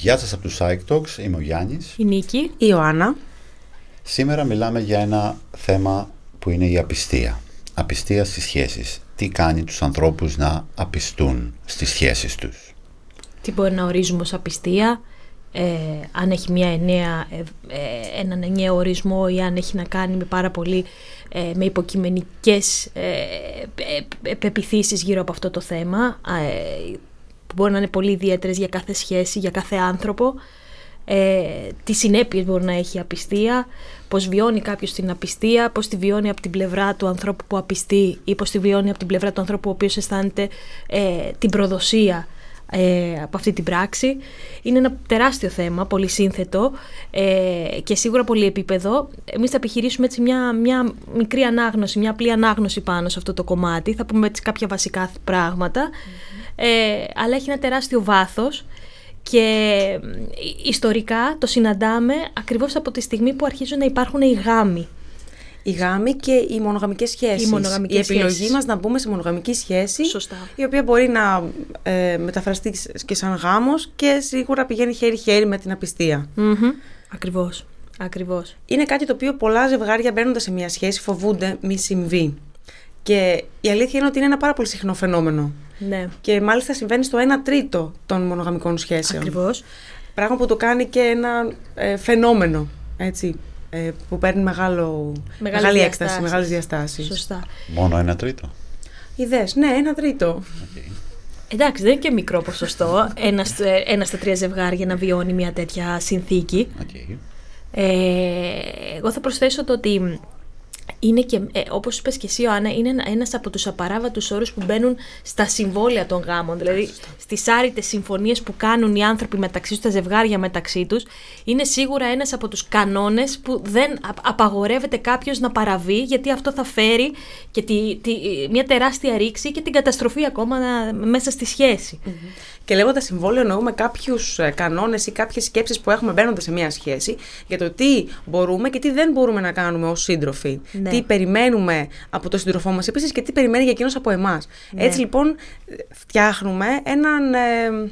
Γεια σας από τους Psych Talks, είμαι ο Γιάννης. Η Νίκη. Η Ιωάννα. Σήμερα μιλάμε για ένα θέμα που είναι η απιστία. Απιστία στις σχέσεις. Τι κάνει τους ανθρώπους να απιστούν στις σχέσεις τους; Τι μπορεί να ορίζουμε ως απιστία, ε, αν έχει μια εννέα, ε, ε, έναν ενιαίο ορισμό ή αν έχει να κάνει με πάρα πολύ ε, με υποκειμενικές ε, πεπιθήσεις γύρω από αυτό το θέμα που μπορεί να είναι πολύ ιδιαίτερες για κάθε σχέση, για κάθε άνθρωπο ε, τι συνέπειες μπορεί να έχει η απιστία, πώς βιώνει κάποιος την απιστία, πώς τη βιώνει από την πλευρά του ανθρώπου που απιστεί ή πώς τη βιώνει από την πλευρά του ανθρώπου ο οποίος αισθάνεται την προδοσία ε, από αυτή την πράξη. Είναι ένα τεράστιο θέμα, πολύ σύνθετο ε, και σίγουρα πολύ επίπεδο. Εμείς θα επιχειρήσουμε έτσι μια, μια μικρή ανάγνωση, μια απλή ανάγνωση πάνω σε αυτό το κομμάτι. Θα πούμε έτσι κάποια βασικά ε, αλλά έχει ένα τεράστιο βάθος και ιστορικά το συναντάμε ακριβώς από τη στιγμή που αρχίζουν να υπάρχουν οι γάμοι οι γάμοι και οι μονογαμικές σχέσεις. Οι μονογαμικές η επιλογή μας να μπούμε σε μονογαμική σχέση. Σωστά. Η οποία μπορεί να ε, μεταφραστεί και σαν γάμος και σίγουρα πηγαίνει χέρι-χέρι με την απιστία. Mm-hmm. Ακριβώς. Ακριβώς. Είναι κάτι το οποίο πολλά ζευγάρια μπαίνοντας σε μια σχέση φοβούνται μη συμβεί. Και η αλήθεια είναι ότι είναι ένα πάρα πολύ συχνό φαινόμενο. Ναι. Και μάλιστα συμβαίνει στο 1 τρίτο των μονογαμικών σχέσεων. Ακριβώς. Πράγμα που το κάνει και ένα ε, φαινόμενο. Έτσι, ε, που παίρνει μεγάλο, μεγάλη έκταση, μεγάλες διαστάσεις. Σωστά. Μόνο ένα τρίτο. Ιδέες, ναι, ένα τρίτο. Okay. Εντάξει, δεν είναι και μικρό ποσοστό ένα, ένα στα τρία ζευγάρια να βιώνει μια τέτοια συνθήκη. Okay. Ε, εγώ θα προσθέσω το ότι είναι και, ε, όπως είπες και εσύ Ιωάννα, είναι ένας από τους απαράβατους όρους που μπαίνουν στα συμβόλαια των γάμων. Δηλαδή στις άρρητες συμφωνίες που κάνουν οι άνθρωποι μεταξύ τους, τα ζευγάρια μεταξύ τους, είναι σίγουρα ένας από τους κανόνες που δεν απαγορεύεται κάποιος να παραβεί, γιατί αυτό θα φέρει και τη, τη, μια τεράστια ρήξη και την καταστροφή ακόμα μέσα στη σχεση Και λέγοντας συμβόλαιο, εννοούμε κάποιους ε, κανόνες ή κάποιες σκέψεις που έχουμε μπαίνοντας σε μια σχέση για το τι μπορούμε και τι δεν μπορούμε να κάνουμε ως σύντροφοι. Ναι. Τι περιμένουμε από τον σύντροφό μας επίσης και τι περιμένει για εκείνος από εμάς. Ναι. Έτσι λοιπόν, φτιάχνουμε έναν. Ε,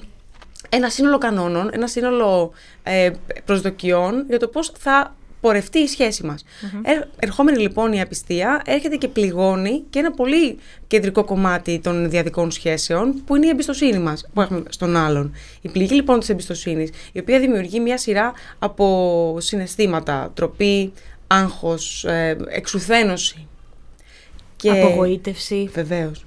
ένα σύνολο κανόνων, ένα σύνολο ε, προσδοκιών για το πώς θα πορευτεί η σχέση μας. ερχόμενη λοιπόν η απιστία έρχεται και πληγώνει και ένα πολύ κεντρικό κομμάτι των διαδικών σχέσεων που είναι η εμπιστοσύνη μας που έχουμε στον άλλον. Η πληγή λοιπόν της εμπιστοσύνης η οποία δημιουργεί μια σειρά από συναισθήματα, τροπή, άγχος, ε, εξουθένωση. Και... Απογοήτευση. Βεβαίως.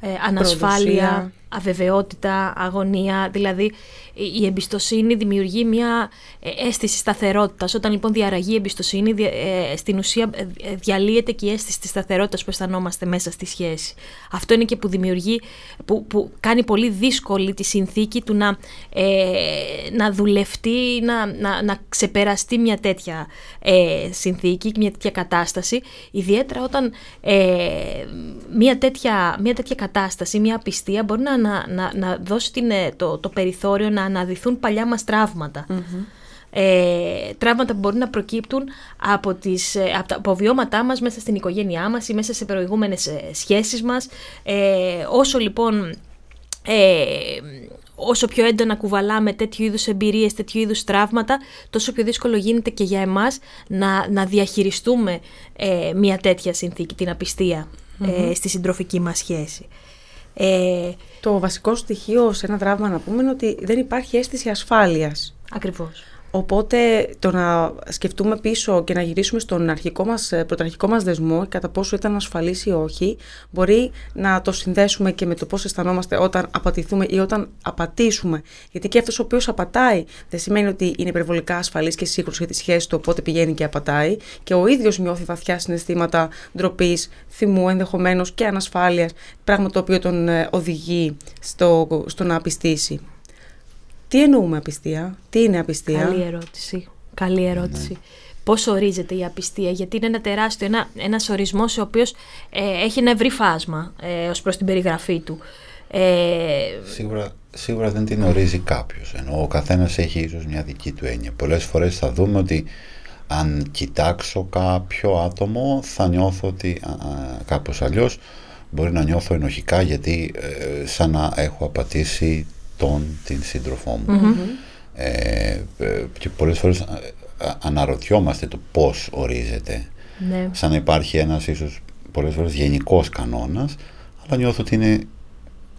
Ε, ανασφάλεια, αβεβαιότητα, αγωνία. Δηλαδή η εμπιστοσύνη δημιουργεί μια ε, αίσθηση σταθερότητας. Όταν λοιπόν διαραγεί η εμπιστοσύνη, ε, στην ουσία ε, διαλύεται και η αίσθηση της σταθερότητας που αισθανόμαστε μέσα στη σχέση. Αυτό είναι και που δημιουργεί, που, που κάνει πολύ δύσκολη τη συνθήκη του να, να δουλευτεί, να, να, να ξεπεραστεί μια τέτοια συνθήκη, μια τέτοια κατάσταση. Ιδιαίτερα όταν μια, τέτοια, μια τέτοια κατάσταση, μια απιστία μπορεί να, να, να, δώσει την, το, το περιθώριο να αναδυθούν παλιά μας τραύματα. Ε, τραύματα που μπορεί να προκύπτουν από, τις, ε, από τα από βιώματά μας μέσα στην οικογένειά μας ή μέσα σε προηγούμενες ε, σχέσεις μας. Ε, όσο λοιπόν... Ε, όσο πιο έντονα κουβαλάμε τέτοιου είδους εμπειρίες, τέτοιου είδους τραύματα, τόσο πιο δύσκολο γίνεται και για εμάς να, να διαχειριστούμε ε, μια τέτοια συνθήκη, την απιστία ε, στη συντροφική μας σχέση. Ε, το βασικό στοιχείο σε ένα τραύμα να πούμε είναι ότι δεν υπάρχει αίσθηση ασφάλειας. Ακριβώς. Οπότε το να σκεφτούμε πίσω και να γυρίσουμε στον αρχικό μας, ε, πρωταρχικό μας δεσμό κατά πόσο ήταν ασφαλής ή όχι μπορεί να το συνδέσουμε και με το πώς αισθανόμαστε όταν απατηθούμε ή όταν απατήσουμε. Γιατί και αυτός ο οποίος απατάει δεν σημαίνει ότι είναι υπερβολικά ασφαλής και σίγουρος για τη σχέση του οπότε πηγαίνει και απατάει και ο ίδιος νιώθει βαθιά συναισθήματα ντροπής, θυμού ενδεχομένως και ανασφάλειας πράγμα το οποίο τον ε, οδηγεί στο, στο να απιστήσει. Τι εννοούμε απιστία, τι είναι απιστία; Καλή ερώτηση. Καλή ερώτηση. Ναι. Πώς ορίζεται η απιστία, γιατί είναι ένα τεράστιο, ένα, ένας ορισμός ο οποίος ε, έχει ένα ευρύ φάσμα ε, ως προς την περιγραφή του. Ε, σίγουρα, σίγουρα δεν την ορίζει κάποιος, ενώ ο καθένας έχει ίσως μια δική του έννοια. Πολλές φορές θα δούμε ότι αν κοιτάξω κάποιο άτομο θα νιώθω ότι α, κάπως αλλιώς μπορεί να νιώθω ενοχικά γιατί ε, σαν να έχω απατήσει τον, την σύντροφό μου. Ε, και πολλές φορές αναρωτιόμαστε το πώς ορίζεται. Ναι. Σαν να υπάρχει ένας ίσως πολλές φορές γενικός κανόνας, αλλά νιώθω ότι είναι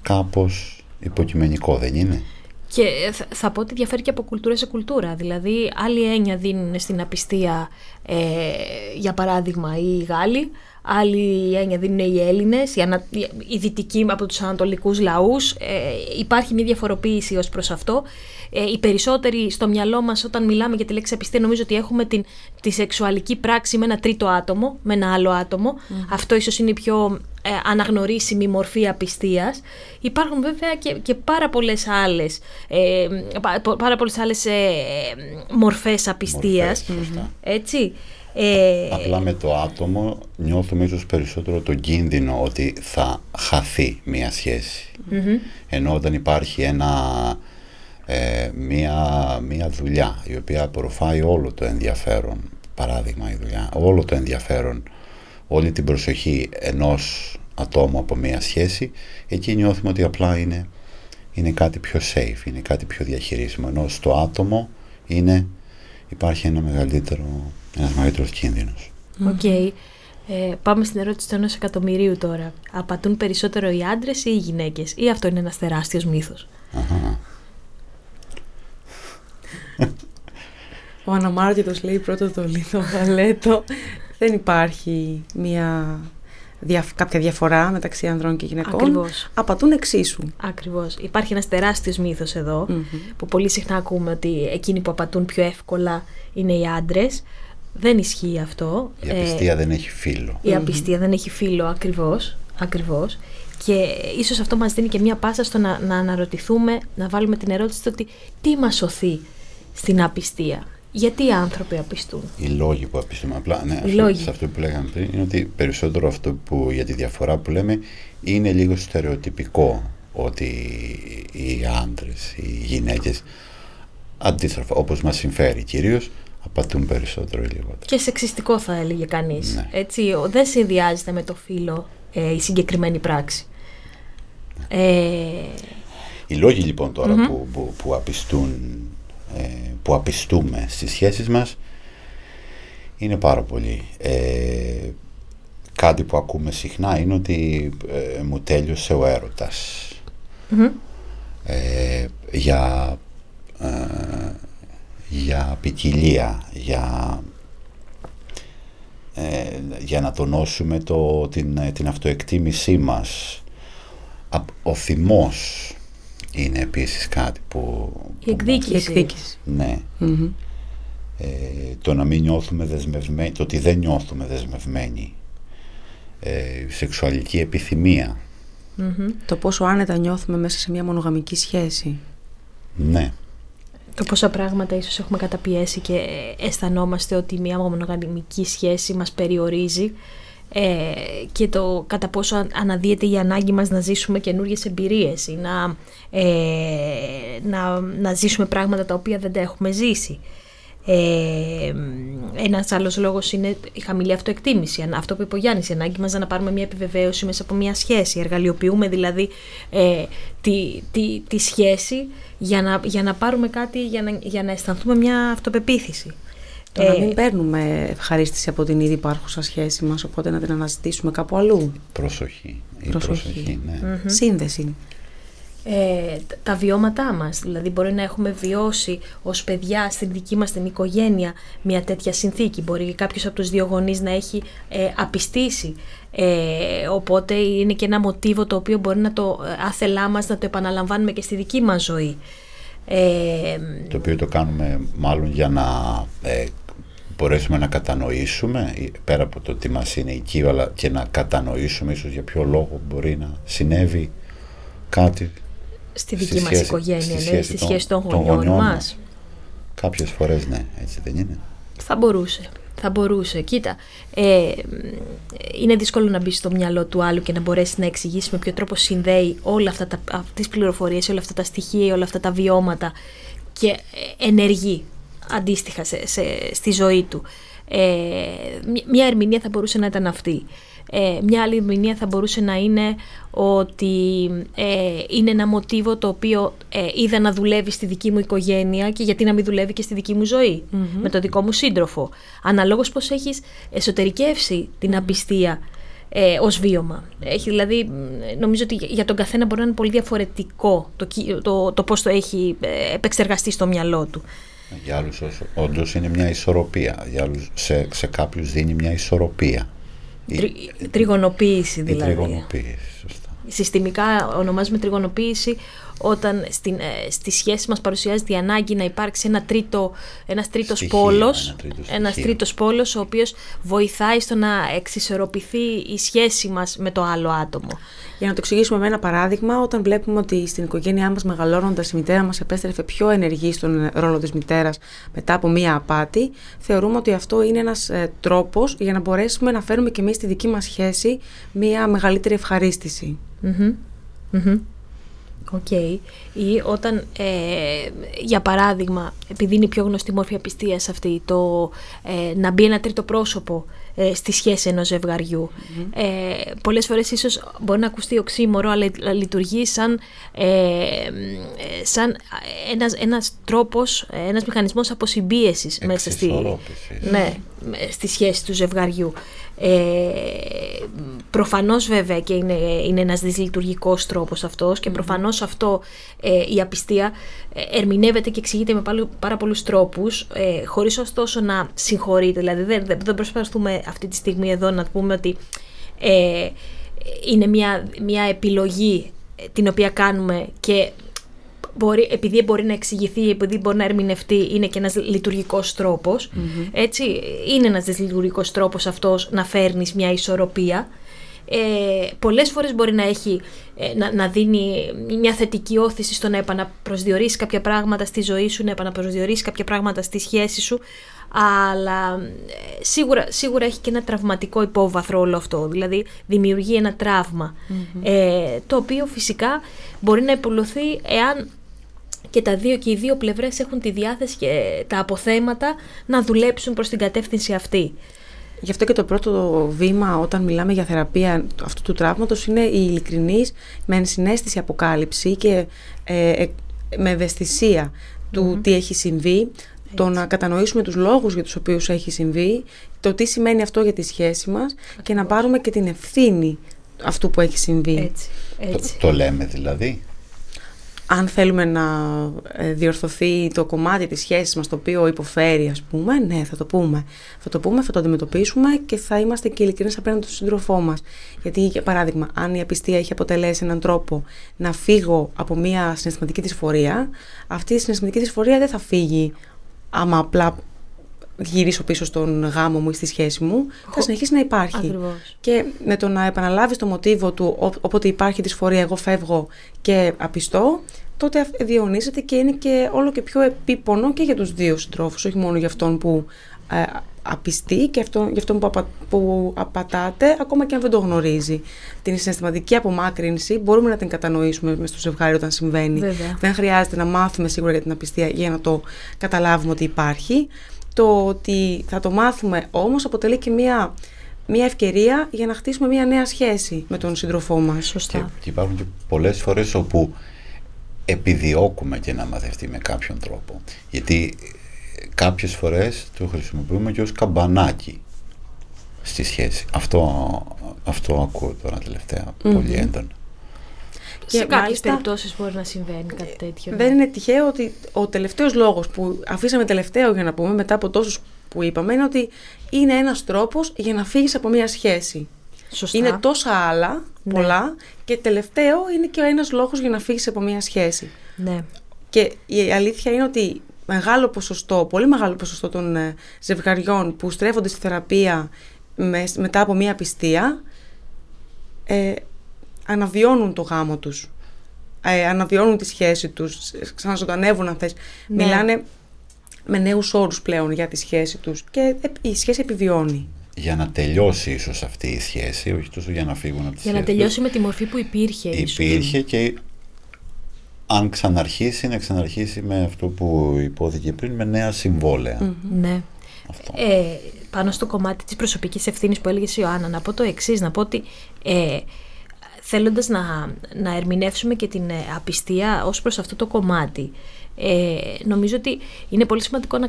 κάπως υποκειμενικό, δεν είναι; Και θα πω ότι διαφέρει και από κουλτούρα σε κουλτούρα. Δηλαδή, άλλη έννοια δίνουν στην απιστία, ε, για παράδειγμα, οι Γάλλοι, άλλη έννοια δίνουν οι Έλληνες, οι, ανα, οι δυτικοί από τους ανατολικούς λαούς. Ε, υπάρχει μια διαφοροποίηση ως προς αυτό. Ε, οι περισσότεροι στο μυαλό μας όταν μιλάμε για τη λέξη απιστία νομίζω ότι έχουμε την, τη σεξουαλική πράξη με ένα τρίτο άτομο, με ένα άλλο Αυτό ίσως είναι η πιο ε, αναγνωρίσιμη μορφή απιστίας. Υπάρχουν βέβαια και, και πάρα πολλές άλλες, ε, πάρα πολλές άλλες ε, μορφές απιστίας. Έτσι. Ε, Απλά με το άτομο νιώθουμε ίσως περισσότερο τον κίνδυνο ότι θα χαθεί μία σχέση. Ενώ όταν υπάρχει ένα, ε, μία, μία δουλειά η οποία απορροφάει όλο το ενδιαφέρον, παράδειγμα η δουλειά, όλο το ενδιαφέρον, όλη την προσοχή ενός ατόμου από μία σχέση, εκεί νιώθουμε ότι απλά είναι, είναι κάτι πιο safe, είναι κάτι πιο διαχειρίσιμο. Ενώ στο άτομο είναι, υπάρχει ένα μεγαλύτερο ένας μεγαλύτερος κίνδυνος. Οκ. Ε, πάμε στην ερώτηση του ενός εκατομμυρίου τώρα. Απατούν περισσότερο οι άντρες ή οι γυναίκες, ή αυτό είναι ένας τεράστιος μύθος; Ο Αναμάρτητος λέει πρώτο το λίθο βαλέτο. Δεν υπάρχει μια κάποια διαφορά μεταξύ ανδρών και γυναικών. Ακριβώς. Απατούν εξίσου. Ακριβώς. Υπάρχει ένας τεράστιος μύθος που πολύ συχνά ακούμε ότι εκείνοι που απατούν πιο εύκολα είναι οι άντρες. Δεν ισχύει αυτό. Η απιστία ε, δεν έχει φίλο. Η απιστία δεν έχει φίλο ακριβώς, ακριβώς. Και ίσως αυτό μας δίνει και μια πάσα στο να, να αναρωτηθούμε, να βάλουμε την ερώτηση ότι τι μας σωθεί στην απιστία. Γιατί οι άνθρωποι απιστούν; Οι λόγοι που απιστούν. Απλά, ναι, αυτό, σε αυτό που λέγαμε πριν είναι ότι περισσότερο αυτό που για τη διαφορά που λέμε είναι λίγο στερεοτυπικό ότι οι άντρες, οι γυναίκες αντίστροφα όπως μας συμφέρει κυρίως απατούν περισσότερο ή λιγότερο. Και σεξιστικό θα έλεγε κανείς. Ναι. Έτσι, δεν συνδυάζεται με το φύλλο ε, η συγκεκριμένη πράξη. Ναι. Ε... Οι λόγοι λοιπόν που, που, που, απιστούν, ε, που απιστούμε στις σχέσεις μας είναι πάρα πολύ. Ε, κάτι που ακούμε συχνά είναι ότι ε, μου τέλειωσε ο ερωτας για για ποικιλία, για, ε, για να τονώσουμε το, την, την αυτοεκτίμησή μας. Ο θυμός είναι επίσης κάτι που... Η εκδίκηση. Ναι. Ε, το να μην νιώθουμε δεσμευμένοι, το ότι δεν νιώθουμε δεσμευμένοι. Ε, σεξουαλική Το πόσο άνετα νιώθουμε μέσα σε μια μονογαμική σχέση. Ναι το πόσα πράγματα ίσως έχουμε καταπιέσει και αισθανόμαστε ότι μια μονογαμική σχέση μας περιορίζει ε, και το κατά πόσο αναδύεται η ανάγκη μας να ζήσουμε καινούριε εμπειρίες ή να, ε, να, να ζήσουμε πράγματα τα οποία δεν τα έχουμε ζήσει. Ε, Ένας άλλος λόγος είναι η χαμηλή αυτοεκτίμηση. Αυτό που είπε ο Γιάννης, η ανάγκη μας να πάρουμε μια επιβεβαίωση μέσα από μια σχέση. Εργαλειοποιούμε δηλαδή ε, τη, τη, τη σχέση για να, για να πάρουμε κάτι, για να, για να αισθανθούμε μια αυτοπεποίθηση. Το ε, να μην παίρνουμε ευχαρίστηση από την ήδη υπάρχουσα σχέση μας, οπότε να την αναζητήσουμε κάπου αλλού. Προσοχή. Η προσοχή, ναι. Σύνδεση ε, τα βιώματά μας. Δηλαδή μπορεί να έχουμε βιώσει ως παιδιά στην δική μας την οικογένεια μια τέτοια συνθήκη. Μπορεί κάποιος από τους δύο γονείς να έχει ε, απιστήσει. Ε, οπότε είναι και ένα μοτίβο το οποίο μπορεί να το ε, άθελά μας να το επαναλαμβάνουμε και στη δική μας ζωή. Ε, το οποίο το κάνουμε μάλλον για να ε, μπορέσουμε να κατανοήσουμε πέρα από το τι μας είναι εκεί αλλά και να κατανοήσουμε ίσως για ποιο λόγο μπορεί να συνέβη κάτι στη δική μας οικογένεια, στη, ναι, σχέση, στη σχέση των, των γονιών, γονιών μας. Κάποιες φορές ναι, έτσι δεν είναι. Θα μπορούσε. Θα μπορούσε. Κοίτα, ε, είναι δύσκολο να μπει στο μυαλό του άλλου και να μπορέσει να εξηγήσει με ποιο τρόπο συνδέει όλα αυτά τα, τις πληροφορίες, όλα αυτά τα στοιχεία, όλα αυτά τα βιώματα και ενεργεί αντίστοιχα σε, στη ζωή του. Ε, μια ερμηνεία θα μπορούσε να ήταν αυτή. Ε, μια άλλη ερμηνεία θα μπορούσε να είναι ότι ε, είναι ένα μοτίβο το οποίο ε, είδα να δουλεύει στη δική μου οικογένεια και γιατί να μην δουλεύει και στη δική μου ζωη με το δικό μου σύντροφο. Αναλόγως πως έχεις εσωτερικεύσει την απιστία ε, ως βίωμα. Έχει δηλαδή, νομίζω ότι για τον καθένα μπορεί να είναι πολύ διαφορετικό το, το, το πώς το έχει ε, επεξεργαστεί στο μυαλό του. Για άλλους όντως είναι μια ισορροπία. Για άλλους, σε, σε κάποιους δίνει μια ισορροπία. Τρι, τριγωνοποίηση δηλαδή. Η τριγωνοποίηση, σωστά. Συστημικά ονομάζουμε τριγωνοποίηση όταν στην, ε, στη σχέση μας παρουσιάζεται η ανάγκη να υπάρξει ένα τρίτο, ένας τρίτος Στοιχείο, πόλος, ένα τρίτο ένας στοιχείο. τρίτος πόλος ο οποίος βοηθάει στο να εξισορροπηθεί η σχέση μας με το άλλο άτομο. Για να το εξηγήσουμε με ένα παράδειγμα, όταν βλέπουμε ότι στην οικογένειά μας μεγαλώνοντας η μητέρα μας επέστρεφε πιο ενεργή στον ρόλο της μητέρας μετά από μία απάτη, θεωρούμε ότι αυτό είναι ένας ε, τρόπος για να μπορέσουμε να φέρουμε και εμείς στη δική μας σχέση μία μεγαλύτερη ευχαρίστηση. Μμμ. Μμμ. Οκ. Ή όταν, ε, για παράδειγμα, επειδή είναι η πιο γνωστή μορφή απιστίας αυτή, το ε, να μπει ένα τρίτο πρόσωπο ε, στη σχέση ενός ζευγαριού. Ε, πολλές φορές ίσως μπορεί να ακουστεί οξύμορο, αλλά λειτουργεί σαν, ε, ε, σαν ένας, ένας τρόπος, ένας μηχανισμός αποσυμπίεσης μέσα στη, Εξισορρόπησης. ναι, στη σχέση του ζευγαριού. Ε, προφανώς βέβαια και είναι, είναι ένας δυσλειτουργικός τρόπος αυτός και προφανώς αυτό ε, η απιστία ε, ερμηνεύεται και εξηγείται με πάρα, πάρα πολλούς τρόπους ε, χωρίς ωστόσο να συγχωρείται. Δηλαδή δεν, δεν, δεν προσπαθούμε αυτή τη στιγμή εδώ να πούμε ότι ε, είναι μια, μια επιλογή ε, την οποία κάνουμε και μπορεί, επειδή μπορεί να εξηγηθεί, επειδή μπορεί να ερμηνευτεί, είναι και ένας λειτουργικός τρόπος. Έτσι, είναι ένας λειτουργικός τρόπος αυτός να φέρνεις μια ισορροπία. Ε, πολλές φορές μπορεί να έχει, ε, να, να δίνει μια θετική όθηση στο να επαναπροσδιορίσει κάποια πράγματα στη ζωή σου, να επαναπροσδιορίσει κάποια πράγματα στη σχέση σου, αλλά ε, σίγουρα, σίγουρα έχει και ένα τραυματικό υπόβαθρο όλο αυτό, δηλαδή δημιουργεί ένα τραύμα, ε, το οποίο φυσικά μπορεί να υπολωθεί εάν και τα δύο και οι δύο πλευρές έχουν τη διάθεση και τα αποθέματα να δουλέψουν προς την κατεύθυνση αυτή. Γι' αυτό και το πρώτο βήμα όταν μιλάμε για θεραπεία αυτού του τραύματος είναι η ειλικρινής με ενσυναίσθηση αποκάλυψη και ε, ε, με ευαισθησία του τι έχει συμβεί, το να κατανοήσουμε τους λόγους για τους οποίους έχει συμβεί, το τι σημαίνει αυτό για τη σχέση μας και να πάρουμε και την ευθύνη αυτού που έχει συμβεί. Έτσι, έτσι. Το, το λέμε δηλαδή. Αν θέλουμε να ε, διορθωθεί το κομμάτι της σχέσης μας το οποίο υποφέρει ας πούμε, ναι θα το πούμε. Θα το πούμε, θα το αντιμετωπίσουμε και θα είμαστε και ειλικρινείς απέναντι στον σύντροφό μας. Γιατί για παράδειγμα, αν η απιστία έχει αποτελέσει έναν τρόπο να φύγω από μια συναισθηματική δυσφορία, αυτή η συναισθηματική δυσφορία δεν θα φύγει άμα απλά γυρίσω πίσω στον γάμο μου ή στη σχέση μου, θα συνεχίσει να υπάρχει. Ακριβώς. Και με το να επαναλάβεις το μοτίβο του ό- όποτε υπάρχει δυσφορία, εγώ φεύγω και απιστώ, τότε αυ- διαιωνίζεται και είναι και όλο και πιο επίπονο και για τους δύο συντρόφους, όχι μόνο για αυτόν που ε, απιστεί και αυτό, για αυτόν που, απα, που απατάται, ακόμα και αν δεν το γνωρίζει. Την συναισθηματική απομάκρυνση μπορούμε να την κατανοήσουμε μες στο ζευγάρι όταν συμβαίνει. Βέβαια. Δεν χρειάζεται να μάθουμε σίγουρα για την απιστία για να το καταλάβουμε ότι υπάρχει. Το ότι θα το μάθουμε όμως αποτελεί και μια, μια ευκαιρία για να χτίσουμε μια νέα σχέση με τον σύντροφό μας. Σωστά. Και, και υπάρχουν και πολλές φορές όπου επιδιώκουμε και να μαθευτεί με κάποιον τρόπο. Γιατί ε, κάποιες φορές το χρησιμοποιούμε και ως καμπανάκι στη σχέση. Αυτό, αυτό ακούω τώρα τελευταία πολύ έντονα. Σε Και κάποιες μάλιστα- περιπτώσεις μπορεί να συμβαίνει κάτι τέτοιο. Δεν ναι. είναι τυχαίο ότι ο τελευταίος λόγος που αφήσαμε τελευταίο για να πούμε μετά από τόσους που είπαμε είναι ότι είναι ένας τρόπος για να φύγεις από μια σχέση. Σωστά. Είναι τόσα άλλα, Ναι. πολλά και τελευταίο είναι και ο ένας λόγος για να φύγεις από μια σχέση. Ναι. Και η αλήθεια είναι ότι μεγάλο ποσοστό, πολύ μεγάλο ποσοστό των ε, ζευγαριών που στρέφονται στη θεραπεία με- μετά από μία πιστία ε, αναβιώνουν το γάμο τους. Ε, αναβιώνουν τη σχέση τους, ε, ξαναζωντανεύουν αν θες. Ναι. Μιλάνε με νέους όρους πλέον για τη σχέση τους και ε, η σχέση επιβιώνει. Για να τελειώσει ίσως αυτή η σχέση, όχι τόσο για να φύγουν από τη Για να σχέση. τελειώσει με τη μορφή που υπήρχε. ίσως. Υπήρχε και αν ξαναρχίσει, να ξαναρχίσει με αυτό που υπόθηκε πριν, με νέα συμβόλαια. Ναι. Αυτό. Ε, πάνω στο κομμάτι της προσωπικής ευθύνης που έλεγες η Ιωάννα, να πω το εξής, να πω ότι ε, θέλοντας να, να ερμηνεύσουμε και την ε, απιστία ως προς αυτό το κομμάτι, ε, νομίζω ότι είναι πολύ σημαντικό να,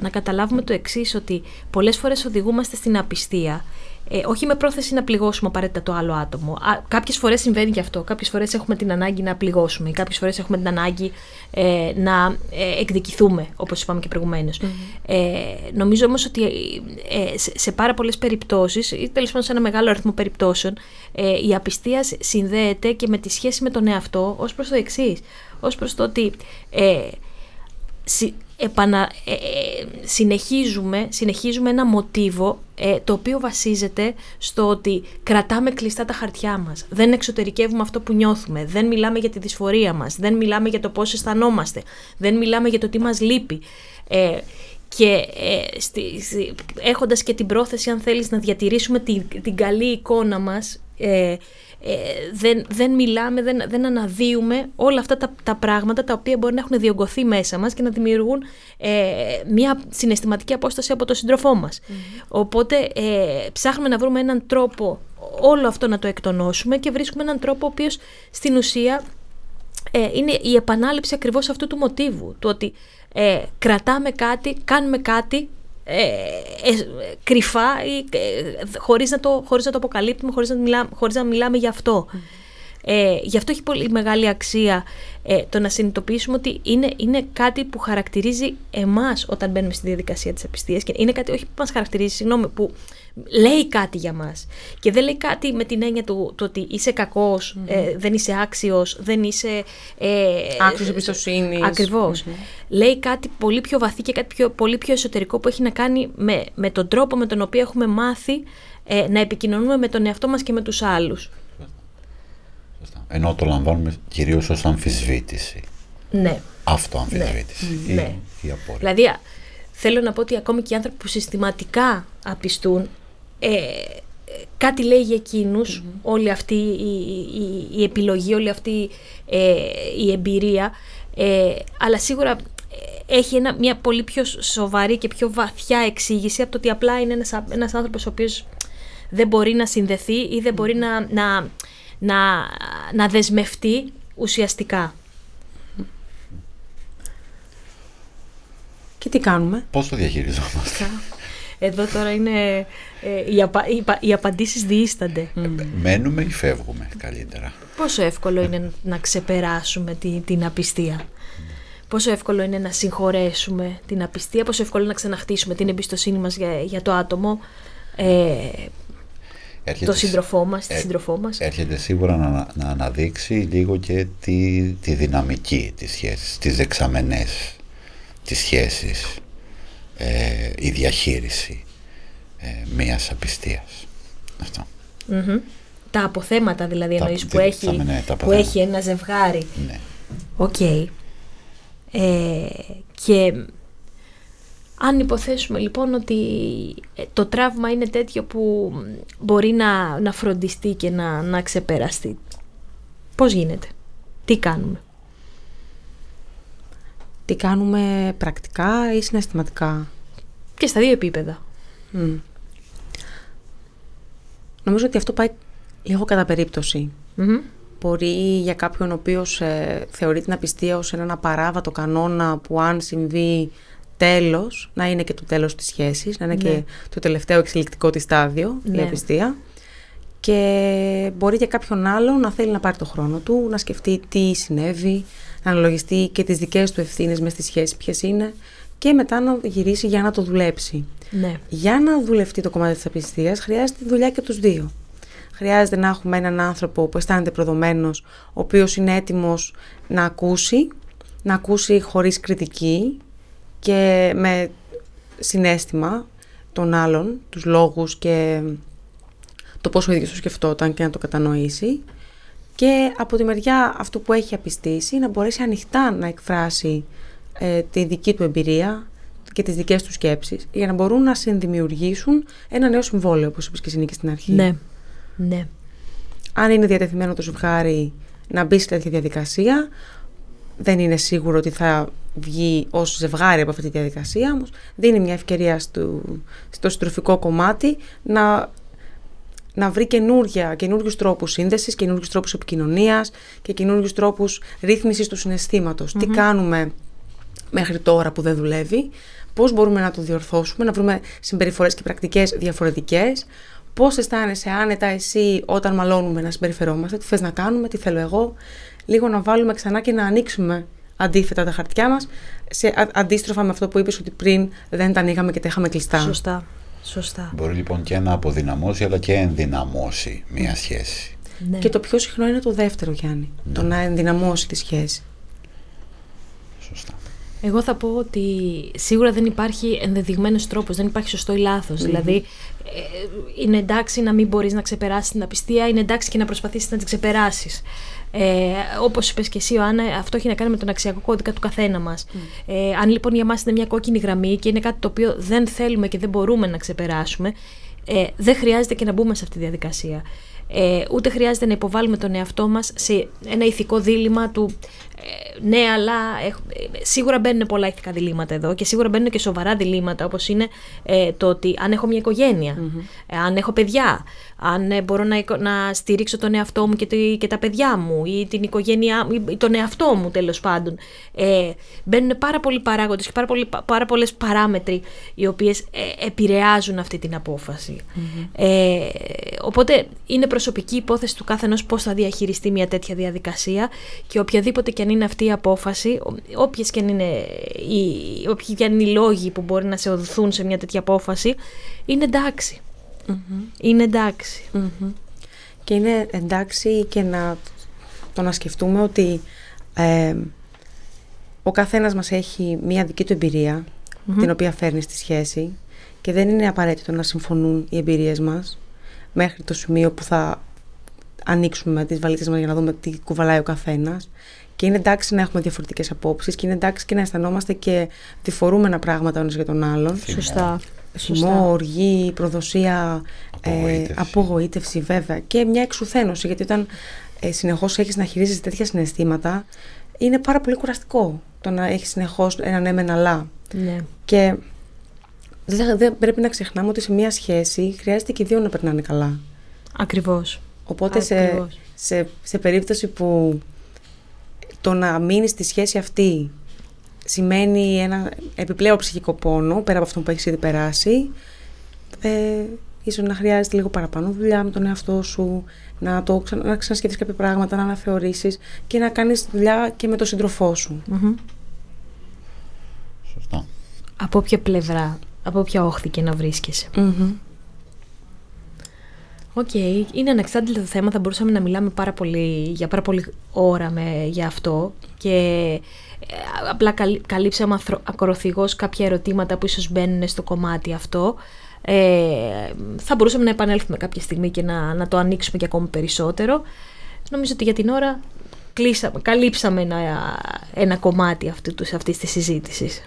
να καταλάβουμε το εξής ότι πολλές φορές οδηγούμαστε στην απιστία ε, όχι με πρόθεση να πληγώσουμε απαραίτητα το άλλο άτομο. Κάποιες φορές συμβαίνει και αυτό. Κάποιες φορές έχουμε την ανάγκη να πληγώσουμε. Κάποιες φορές έχουμε την ανάγκη ε, να ε, εκδικηθούμε, όπως είπαμε και προηγουμενω Ε, νομίζω όμως ότι ε, σε, σε πάρα πολλές περιπτώσεις, ή τέλος πάντων σε ένα μεγάλο αριθμό περιπτώσεων, ε, η απιστία συνδέεται και με τη σχέση με τον εαυτό ως προς το εξής. Ω προς το ότι. Ε, επανα, ε, ε, συνεχίζουμε, συνεχίζουμε ένα μοτίβο ε, το οποίο βασίζεται στο ότι κρατάμε κλειστά τα χαρτιά μας. Δεν εξωτερικεύουμε αυτό που νιώθουμε. Δεν μιλάμε για τη δυσφορία μας. Δεν μιλάμε για το πώς αισθανόμαστε. Δεν μιλάμε για το τι μας λείπει. Ε, και ε, στη, έχοντας και την πρόθεση αν θέλεις να διατηρήσουμε την, την καλή εικόνα μας ε, ε, δεν, δεν μιλάμε, δεν, δεν αναδύουμε όλα αυτά τα, τα πράγματα τα οποία μπορεί να έχουν διωγγωθεί μέσα μας και να δημιουργούν ε, μια συναισθηματική απόσταση από το σύντροφό μας. Οπότε ε, ψάχνουμε να βρούμε έναν τρόπο όλο αυτό να το εκτονώσουμε και βρίσκουμε έναν τρόπο ο οποίος στην ουσία ε, είναι η επανάληψη ακριβώς αυτού του μοτίβου, του ότι ε, κρατάμε κάτι, κάνουμε κάτι ε, ε, κρυφά ή ε, χωρίς, να το, χωρίς να το αποκαλύπτουμε, χωρίς να, μιλάμε, χωρίς να μιλάμε γι' αυτό. Ε, γι' αυτό έχει πολύ μεγάλη αξία ε, το να συνειδητοποιήσουμε ότι είναι, είναι κάτι που χαρακτηρίζει εμάς όταν μπαίνουμε στη διαδικασία της απιστίας και είναι κάτι όχι που μας χαρακτηρίζει, συγγνώμη, που λέει κάτι για μας και δεν λέει κάτι με την έννοια του, του ότι είσαι ε, δεν είσαι άξιος, δεν είσαι... Ε, άξιος εμπιστοσύνης. Λέει κάτι πολύ πιο βαθύ και κάτι πιο, πολύ πιο εσωτερικό που έχει να κάνει με, με τον τρόπο με τον οποίο έχουμε μάθει ε, να επικοινωνούμε με τον εαυτό μας και με τους άλλους. Ενώ το λαμβάνουμε κυρίως ως αμφισβήτηση. Ναι. Αυτό αμφισβήτηση. Ναι. ναι. Η, Δηλαδή θέλω να πω ότι ακόμη και οι άνθρωποι που συστηματικά απιστούν ε, κάτι λέει για εκεινους όλη αυτή η, επιλογή, όλη αυτή ε, η εμπειρία ε, αλλά σίγουρα έχει ένα, μια πολύ πιο σοβαρή και πιο βαθιά εξήγηση από το ότι απλά είναι ένας, ένας άνθρωπος ο οποίος δεν μπορεί να συνδεθεί ή δεν μπορεί να, να, να, να δεσμευτεί ουσιαστικά. Και τι κάνουμε; Πώς το διαχειριζόμαστε; Εδώ τώρα είναι ε, οι, απα, οι, οι απαντήσεις διήστανται. Μένουμε ή φεύγουμε καλύτερα; Πόσο εύκολο είναι να ξεπεράσουμε την, την απιστία; Πόσο εύκολο είναι να συγχωρέσουμε την απιστία, πόσο εύκολο είναι να ξαναχτίσουμε την εμπιστοσύνη μας για, για το άτομο; Ε, έρχεται, το σύντροφό μας, τη σύντροφό μας. Έρχεται σίγουρα να, να αναδείξει λίγο και τη, τη δυναμική της σχέσης, τις δεξαμενές της σχέσης, ε, η διαχείριση ε, μιας απιστίας. Αυτό. Τα αποθέματα δηλαδή εννοείς που, έχει, ναι, που έχει ένα ζευγάρι. Ναι. Οκ. Ε, και αν υποθέσουμε λοιπόν ότι ε, το τραύμα είναι τέτοιο που μπορεί να, να φροντιστεί και να, να ξεπεραστεί, πώς γίνεται, τι κάνουμε; Τι κάνουμε πρακτικά ή συναισθηματικά; Και στα δύο επίπεδα. Νομίζω ότι αυτό πάει λίγο κατά Μπορεί για κάποιον ο οποίος ε, θεωρεί την απιστία ως έναν απαράβατο κανόνα που αν συμβεί τέλος, να είναι και το τέλος της σχέσης, να είναι και ναι. το τελευταίο εξελικτικό της στάδιο, η ναι. απιστία. Και μπορεί για κάποιον άλλο να θέλει να πάρει το χρόνο του, να σκεφτεί τι συνέβη, να αναλογιστεί και τις δικές του ευθύνες μες στη σχέση ποιες είναι και μετά να γυρίσει για να το δουλέψει. Ναι. Για να δουλευτεί το κομμάτι της απιστίας χρειάζεται δουλειά και τους δύο. Χρειάζεται να έχουμε έναν άνθρωπο που αισθάνεται προδομένος, ο οποίος είναι έτοιμος να ακούσει, να ακούσει χωρίς κριτική και με συνέστημα των άλλων, τους λόγους και το πόσο ο ίδιος το σκεφτόταν και να το κατανοήσει και από τη μεριά αυτού που έχει απιστήσει να μπορέσει ανοιχτά να εκφράσει ε, τη δική του εμπειρία και τις δικές του σκέψεις για να μπορούν να συνδημιουργήσουν ένα νέο συμβόλαιο όπως είπες και εσύ στην αρχή. Ναι, ναι. Αν είναι διατεθειμένο το ζευγάρι να μπει σε τέτοια διαδικασία δεν είναι σίγουρο ότι θα βγει ως ζευγάρι από αυτή τη διαδικασία όμως δίνει μια ευκαιρία στο, στο συντροφικό κομμάτι να, να βρει καινούργια, καινούργιους τρόπους σύνδεσης, καινούργιους τρόπους επικοινωνίας και καινούργιους τρόπους ρύθμισης του συναισθηματος Τι κάνουμε μέχρι τώρα που δεν δουλεύει, πώς μπορούμε να το διορθώσουμε, να βρούμε συμπεριφορές και πρακτικές διαφορετικές, πώς αισθάνεσαι άνετα εσύ όταν μαλώνουμε να συμπεριφερόμαστε, τι θες να κάνουμε, τι θέλω εγώ, λίγο να βάλουμε ξανά και να ανοίξουμε αντίθετα τα χαρτιά μας, σε, αντίστροφα με αυτό που είπες ότι πριν δεν τα ανοίγαμε και τα είχαμε κλειστά. Σωστά. Σωστά. Μπορεί λοιπόν και να αποδυναμώσει αλλά και ενδυναμώσει μια σχέση. Ναι. Και το πιο συχνό είναι το δεύτερο, Γιάννη. Το ναι. να ενδυναμώσει τη σχέση. Σωστά. Εγώ θα πω ότι σίγουρα δεν υπάρχει ενδεδειγμένος τρόπος, δεν υπάρχει σωστό ή λάθος. Δηλαδή, ε, είναι εντάξει να μην μπορείς να ξεπεράσεις την απιστία, είναι εντάξει και να προσπαθήσεις να την ξεπεράσεις. Ε, Όπως είπες και εσύ, Άννα, αυτό έχει να κάνει με τον αξιακό κώδικα του καθένα μας. Ε, αν λοιπόν για μας είναι μια κόκκινη γραμμή και είναι κάτι το οποίο δεν θέλουμε και δεν μπορούμε να ξεπεράσουμε, ε, δεν χρειάζεται και να μπούμε σε αυτή τη διαδικασία. Ε, ούτε χρειάζεται να υποβάλουμε τον εαυτό μας σε ένα ηθικό δίλημα του ε, ναι, αλλά ε, σίγουρα μπαίνουν πολλά ηθικά διλήμματα εδώ και σίγουρα μπαίνουν και σοβαρά διλήμματα όπως είναι ε, το ότι αν έχω μια οικογενεια αν έχω παιδιά, αν μπορώ να, να στηρίξω τον εαυτό μου και, και τα παιδιά μου ή την οικογένειά ή τον εαυτό μου τέλος πάντων. Ε, μπαίνουν πάρα πολλοί παράγοντες και πάρα, πολλοί, πάρα πολλές παράμετροι οι οποίες επηρεάζουν αυτή την αποφαση Ε, οπότε είναι προσωπική υπόθεση του κάθε ενός πώς θα διαχειριστεί μια τέτοια διαδικασία και οποιαδήποτε και αν είναι αυτή η απόφαση, όποιες και αν είναι οι, όποιοι και αν είναι οι λόγοι που μπορεί να σε οδηθούν σε μια τέτοια απόφαση, είναι Είναι Και είναι εντάξει και να το να σκεφτούμε ότι ε, ο καθένας μας έχει μια δική του εμπειρια την οποία φέρνει στη σχέση και δεν είναι απαραίτητο να συμφωνούν οι εμπειρίες μας μέχρι το σημείο που θα ανοίξουμε τις βαλίτσες μας για να δούμε τι κουβαλάει ο καθένας. Και είναι εντάξει να έχουμε διαφορετικές απόψεις και είναι εντάξει και να αισθανόμαστε και διφορούμενα πράγματα ο για τον άλλον. Σωστά. Θυμό, οργή, προδοσία, απογοήτευση. Ε, απογοήτευση βέβαια και μια εξουθένωση γιατί όταν ε, συνεχώς έχεις να χειρίζεσαι τέτοια συναισθήματα είναι πάρα πολύ κουραστικό το να έχεις συνεχώς ένα ναι με ένα λά. Ναι. Και δεν, πρέπει να ξεχνάμε ότι σε μια σχέση χρειάζεται και οι δύο να περνάνε καλά. Ακριβώς. Οπότε Σε, σε, σε περίπτωση που το να μείνεις στη σχέση αυτή σημαίνει ένα επιπλέον ψυχικό πόνο, πέρα από αυτό που έχεις ήδη περάσει, ε, ίσως να χρειάζεται λίγο παραπάνω δουλειά με τον εαυτό σου, να, το, να ξανασκεφτείς κάποια πράγματα, να αναθεωρήσεις και να κάνεις δουλειά και με τον σύντροφό σου. Σωστά. Από ποια πλευρά, από ποια όχθη και να βρίσκεσαι. OK, okay. είναι ανεξάρτητο το θέμα, θα μπορούσαμε να μιλάμε πάρα πολύ, για πάρα πολύ ώρα με, για αυτό και ε, απλά καλύψαμε ακροθυγώς κάποια ερωτήματα που ίσως μπαίνουν στο κομμάτι αυτό. Ε, θα μπορούσαμε να επανέλθουμε κάποια στιγμή και να, να το ανοίξουμε και ακόμη περισσότερο. Νομίζω ότι για την ώρα κλείσαμε, καλύψαμε ένα, ένα κομμάτι αυτού, αυτής της συζήτησης.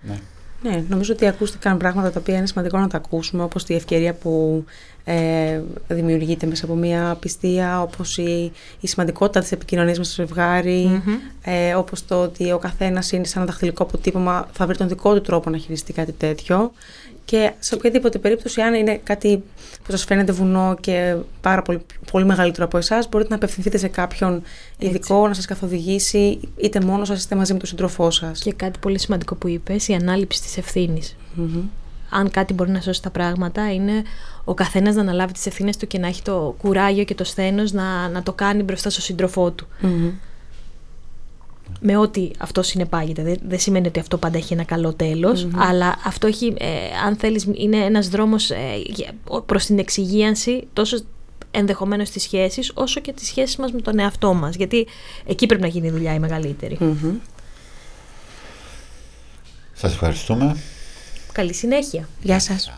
Ναι. Ναι, νομίζω ότι ακούστηκαν πράγματα τα οποία είναι σημαντικό να τα ακούσουμε, όπως τη ευκαιρία που ε, δημιουργείται μέσα από μια πιστία, όπως η, η σημαντικότητα της επικοινωνίας με στο ζευγάρι, ε, όπως το ότι ο καθένας είναι σαν ένα δαχτυλικό αποτύπωμα, θα βρει τον δικό του τρόπο να χειριστεί κάτι τέτοιο. Και σε οποιαδήποτε περίπτωση, αν είναι κάτι που σας φαίνεται βουνό και πάρα πολύ, πολύ μεγαλύτερο από εσάς, μπορείτε να απευθυνθείτε σε κάποιον ειδικό να σας καθοδηγήσει, είτε μόνος σας είτε μαζί με τον σύντροφό σας. Και κάτι πολύ σημαντικό που είπες, η ανάληψη της ευθυνη Αν κάτι μπορεί να σώσει τα πράγματα, είναι ο καθένας να αναλάβει τις ευθύνες του και να έχει το κουράγιο και το σθένος να, να το κάνει μπροστά στον σύντροφό του με ό,τι αυτό συνεπάγεται. Δεν, δεν σημαίνει ότι αυτό πάντα έχει ένα καλό αλλά αυτό έχει, ε, αν θέλεις, είναι ένας δρόμος ε, προς την εξυγίανση τόσο ενδεχομένως στις σχέσεις, όσο και τις σχέσεις μας με τον εαυτό μας. Γιατί εκεί πρέπει να γίνει η δουλειά η μεγαλύτερη. Mm-hmm. Σας ευχαριστούμε. Καλή συνέχεια. Γεια σας.